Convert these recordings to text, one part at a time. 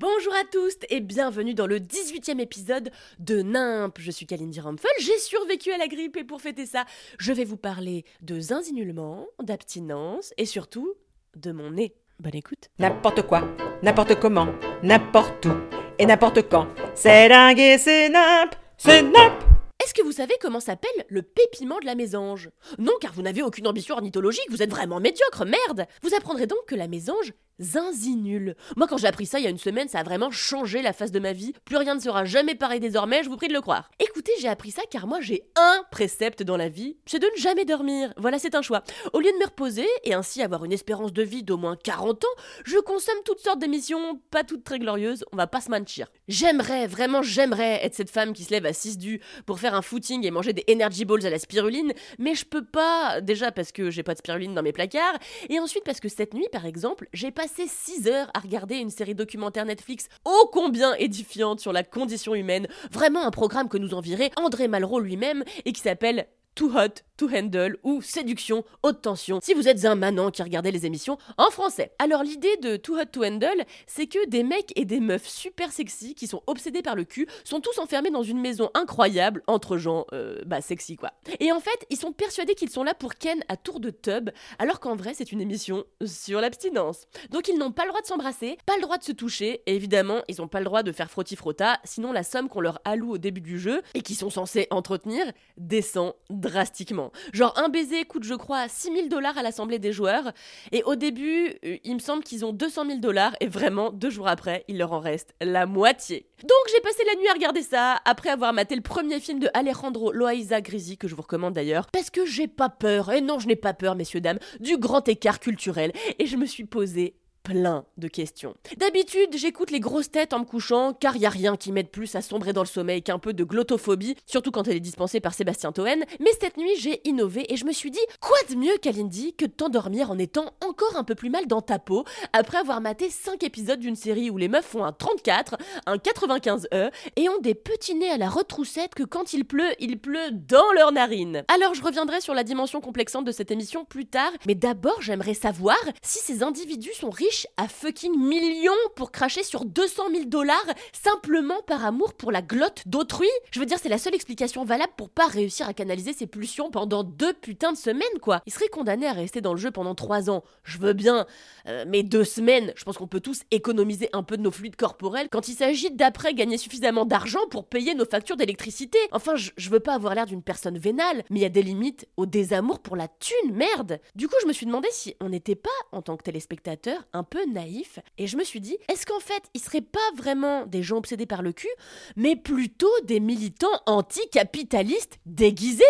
Bonjour à tous et bienvenue dans le 18e épisode de Nimp. Je suis Kalindi Ramphel, j'ai survécu à la grippe et pour fêter ça, je vais vous parler de zinzinulement, d'abstinence et surtout de mon nez. Bonne écoute. N'importe quoi, n'importe comment, n'importe où et n'importe quand. C'est dingue et c'est nimp, c'est nimp. Que vous savez comment s'appelle le pépiment de la mésange Non, car vous n'avez aucune ambition ornithologique, vous êtes vraiment médiocre, merde Vous apprendrez donc que la mésange zinzinule. Moi, quand j'ai appris ça il y a une semaine, ça a vraiment changé la face de ma vie. Plus rien ne sera jamais pareil désormais, je vous prie de le croire. Écoutez, j'ai appris ça car moi j'ai un précepte dans la vie, c'est de ne jamais dormir. Voilà, c'est un choix. Au lieu de me reposer et ainsi avoir une espérance de vie d'au moins 40 ans, je consomme toutes sortes d'émissions, pas toutes très glorieuses, on va pas se mentir. J'aimerais, vraiment j'aimerais être cette femme qui se lève à 6 du pour faire un footing et manger des energy balls à la spiruline, mais je peux pas, déjà parce que j'ai pas de spiruline dans mes placards, et ensuite parce que cette nuit par exemple, j'ai pas passé 6 heures à regarder une série documentaire Netflix ô combien édifiante sur la condition humaine, vraiment un programme que nous envirait André Malraux lui-même et qui s'appelle Too Hot to Handle ou Séduction haute tension si vous êtes un manant qui regardait les émissions en français. Alors l'idée de Too Hot to Handle, c'est que des mecs et des meufs super sexy qui sont obsédés par le cul sont tous enfermés dans une maison incroyable entre gens euh, bah sexy quoi. Et en fait, ils sont persuadés qu'ils sont là pour Ken à tour de tub alors qu'en vrai, c'est une émission sur l'abstinence. Donc ils n'ont pas le droit de s'embrasser, pas le droit de se toucher et évidemment, ils n'ont pas le droit de faire frotti frotta, sinon la somme qu'on leur alloue au début du jeu et qui sont censés entretenir descend drastiquement. Genre un baiser coûte je crois 6000 dollars à l'assemblée des joueurs et au début euh, il me semble qu'ils ont 200 000 dollars et vraiment deux jours après il leur en reste la moitié. Donc j'ai passé la nuit à regarder ça après avoir maté le premier film de Alejandro Loaiza Grisi que je vous recommande d'ailleurs parce que j'ai pas peur et non je n'ai pas peur messieurs dames du grand écart culturel et je me suis posé plein de questions. D'habitude, j'écoute les grosses têtes en me couchant, car y a rien qui m'aide plus à sombrer dans le sommeil qu'un peu de glottophobie, surtout quand elle est dispensée par Sébastien Toen. Mais cette nuit, j'ai innové et je me suis dit, quoi de mieux Kalindi que de t'endormir en étant encore un peu plus mal dans ta peau, après avoir maté 5 épisodes d'une série où les meufs font un 34, un 95E, et ont des petits nez à la retroussette que quand il pleut, il pleut dans leurs narines. Alors je reviendrai sur la dimension complexante de cette émission plus tard, mais d'abord j'aimerais savoir si ces individus sont riches à fucking millions pour cracher sur 200 000 dollars simplement par amour pour la glotte d'autrui Je veux dire, c'est la seule explication valable pour pas réussir à canaliser ses pulsions pendant deux putains de semaines, quoi. Il serait condamné à rester dans le jeu pendant trois ans. Je veux bien, euh, mais deux semaines, je pense qu'on peut tous économiser un peu de nos fluides corporels quand il s'agit d'après gagner suffisamment d'argent pour payer nos factures d'électricité. Enfin, je, veux pas avoir l'air d'une personne vénale, mais il y a des limites au désamour pour la thune, merde Du coup, je me suis demandé si on n'était pas, en tant que téléspectateur, peu naïf et je me suis dit est-ce qu'en fait ils seraient pas vraiment des gens obsédés par le cul mais plutôt des militants anticapitalistes déguisés?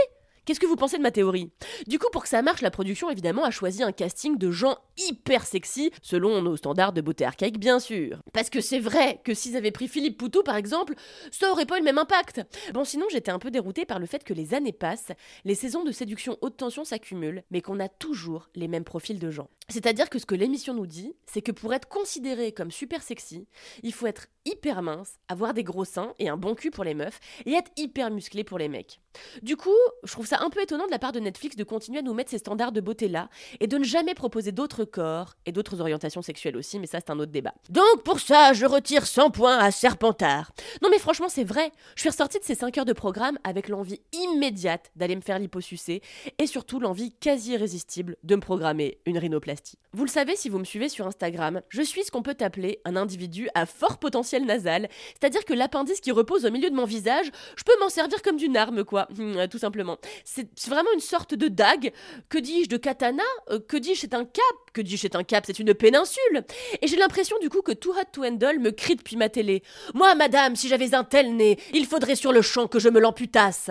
Qu'est-ce que vous pensez de ma théorie? Du coup, pour que ça marche, la production évidemment a choisi un casting de gens hyper sexy, selon nos standards de beauté archaïque bien sûr. Parce que c'est vrai que s'ils avaient pris Philippe Poutou par exemple, ça aurait pas eu le même impact. Bon, sinon j'étais un peu déroutée par le fait que les années passent, les saisons de séduction haute tension s'accumulent, mais qu'on a toujours les mêmes profils de gens. C'est-à-dire que ce que l'émission nous dit, c'est que pour être considéré comme super sexy, il faut être hyper mince, avoir des gros seins et un bon cul pour les meufs, et être hyper musclé pour les mecs. Du coup, je trouve ça un peu étonnant de la part de Netflix de continuer à nous mettre ces standards de beauté là, et de ne jamais proposer d'autres corps, et d'autres orientations sexuelles aussi, mais ça c'est un autre débat. Donc pour ça, je retire 100 points à Serpentard. Non mais franchement, c'est vrai, je suis ressortie de ces 5 heures de programme avec l'envie immédiate d'aller me faire liposucer, et surtout l'envie quasi irrésistible de me programmer une rhinoplastie. Vous le savez si vous me suivez sur Instagram, je suis ce qu'on peut appeler un individu à fort potentiel nasal, c'est-à-dire que l'appendice qui repose au milieu de mon visage, je peux m'en servir comme d'une arme, quoi, tout simplement. C'est vraiment une sorte de dague. Que dis-je de katana? Euh, Que dis-je c'est un cap Que dis-je c'est un cap C'est une péninsule Et j'ai l'impression du coup que Too Hot Handle me crie depuis ma télé. Moi, madame, si j'avais un tel nez, il faudrait sur le champ que je me l'amputasse.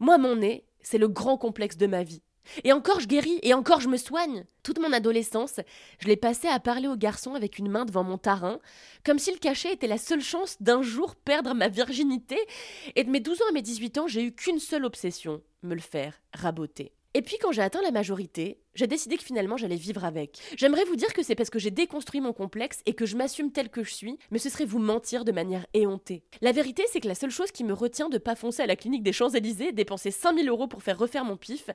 Moi, mon nez, c'est le grand complexe de ma vie. Et encore je guéris, et encore je me soigne. Toute mon adolescence, je l'ai passée à parler aux garçons avec une main devant mon tarin, comme si le cachet était la seule chance d'un jour perdre ma virginité. Et de mes 12 ans à mes 18 ans, j'ai eu qu'une seule obsession, me le faire raboter. Et puis quand j'ai atteint la majorité, j'ai décidé que finalement j'allais vivre avec. J'aimerais vous dire que c'est parce que j'ai déconstruit mon complexe et que je m'assume tel que je suis, mais ce serait vous mentir de manière éhontée. La vérité, c'est que la seule chose qui me retient de pas foncer à la clinique des Champs-Élysées, dépenser 5000 euros pour faire refaire mon pif,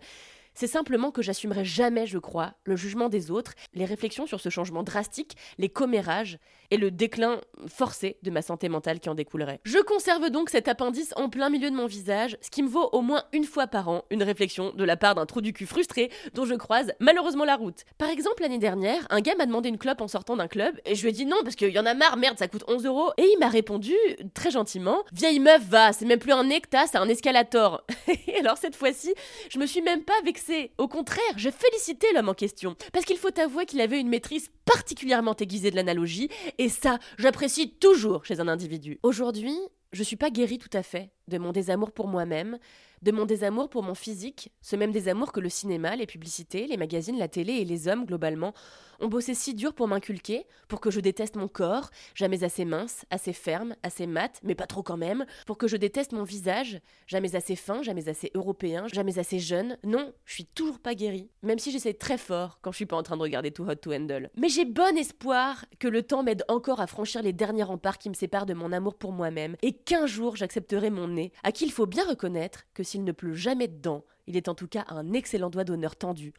c'est simplement que j'assumerai jamais, je crois, le jugement des autres, les réflexions sur ce changement drastique, les commérages et le déclin forcé de ma santé mentale qui en découlerait. Je conserve donc cet appendice en plein milieu de mon visage, ce qui me vaut au moins une fois par an une réflexion de la part d'un trou du cul frustré dont je croise malheureusement la route. Par exemple, l'année dernière, un gars m'a demandé une clope en sortant d'un club et je lui ai dit non parce qu'il y en a marre, merde, ça coûte 11 euros. Et il m'a répondu très gentiment Vieille meuf, va, c'est même plus un que c'est un escalator. et alors cette fois-ci, je me suis même pas vexée. Au contraire, j'ai félicité l'homme en question parce qu'il faut avouer qu'il avait une maîtrise particulièrement aiguisée de l'analogie et ça, j'apprécie toujours chez un individu. Aujourd'hui, je suis pas guérie tout à fait de mon désamour pour moi-même, de mon désamour pour mon physique, ce même désamour que le cinéma, les publicités, les magazines, la télé et les hommes globalement ont bossé si dur pour m'inculquer, pour que je déteste mon corps, jamais assez mince, assez ferme, assez mat, mais pas trop quand même, pour que je déteste mon visage, jamais assez fin, jamais assez européen, jamais assez jeune. Non, je suis toujours pas guérie, même si j'essaie très fort quand je suis pas en train de regarder Too Hot to Handle. Mais j'ai bon espoir que le temps m'aide encore à franchir les derniers remparts qui me séparent de mon amour pour moi-même, et qu'un jour j'accepterai mon nez, à qui il faut bien reconnaître que s'il ne pleut jamais dedans, il est en tout cas un excellent doigt d'honneur tendu.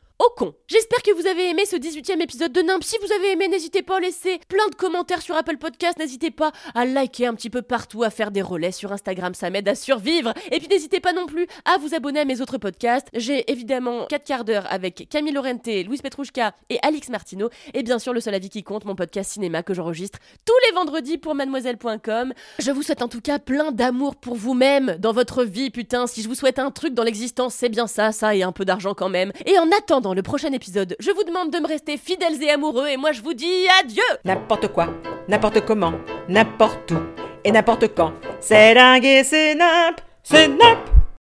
J'espère que vous avez aimé ce 18e épisode de Nimp. Si vous avez aimé, n'hésitez pas à laisser plein de commentaires sur Apple Podcast. N'hésitez pas à liker un petit peu partout, à faire des relais sur Instagram, ça m'aide à survivre. Et puis n'hésitez pas non plus à vous abonner à mes autres podcasts. J'ai évidemment 4 quarts d'heure avec Camille Lorente, Louis Petrouchka et Alix Martino. Et bien sûr, le seul avis qui compte, mon podcast cinéma que j'enregistre tous les vendredis pour mademoiselle.com. Je vous souhaite en tout cas plein d'amour pour vous-même dans votre vie, putain. Si je vous souhaite un truc dans l'existence, c'est bien ça, ça et un peu d'argent quand même. Et en attendant le prochain épisode, je vous demande de me rester fidèles et amoureux et moi je vous dis adieu. N'importe quoi, n'importe comment, n'importe où et n'importe quand. C'est dingue et c'est nimp, c'est nimp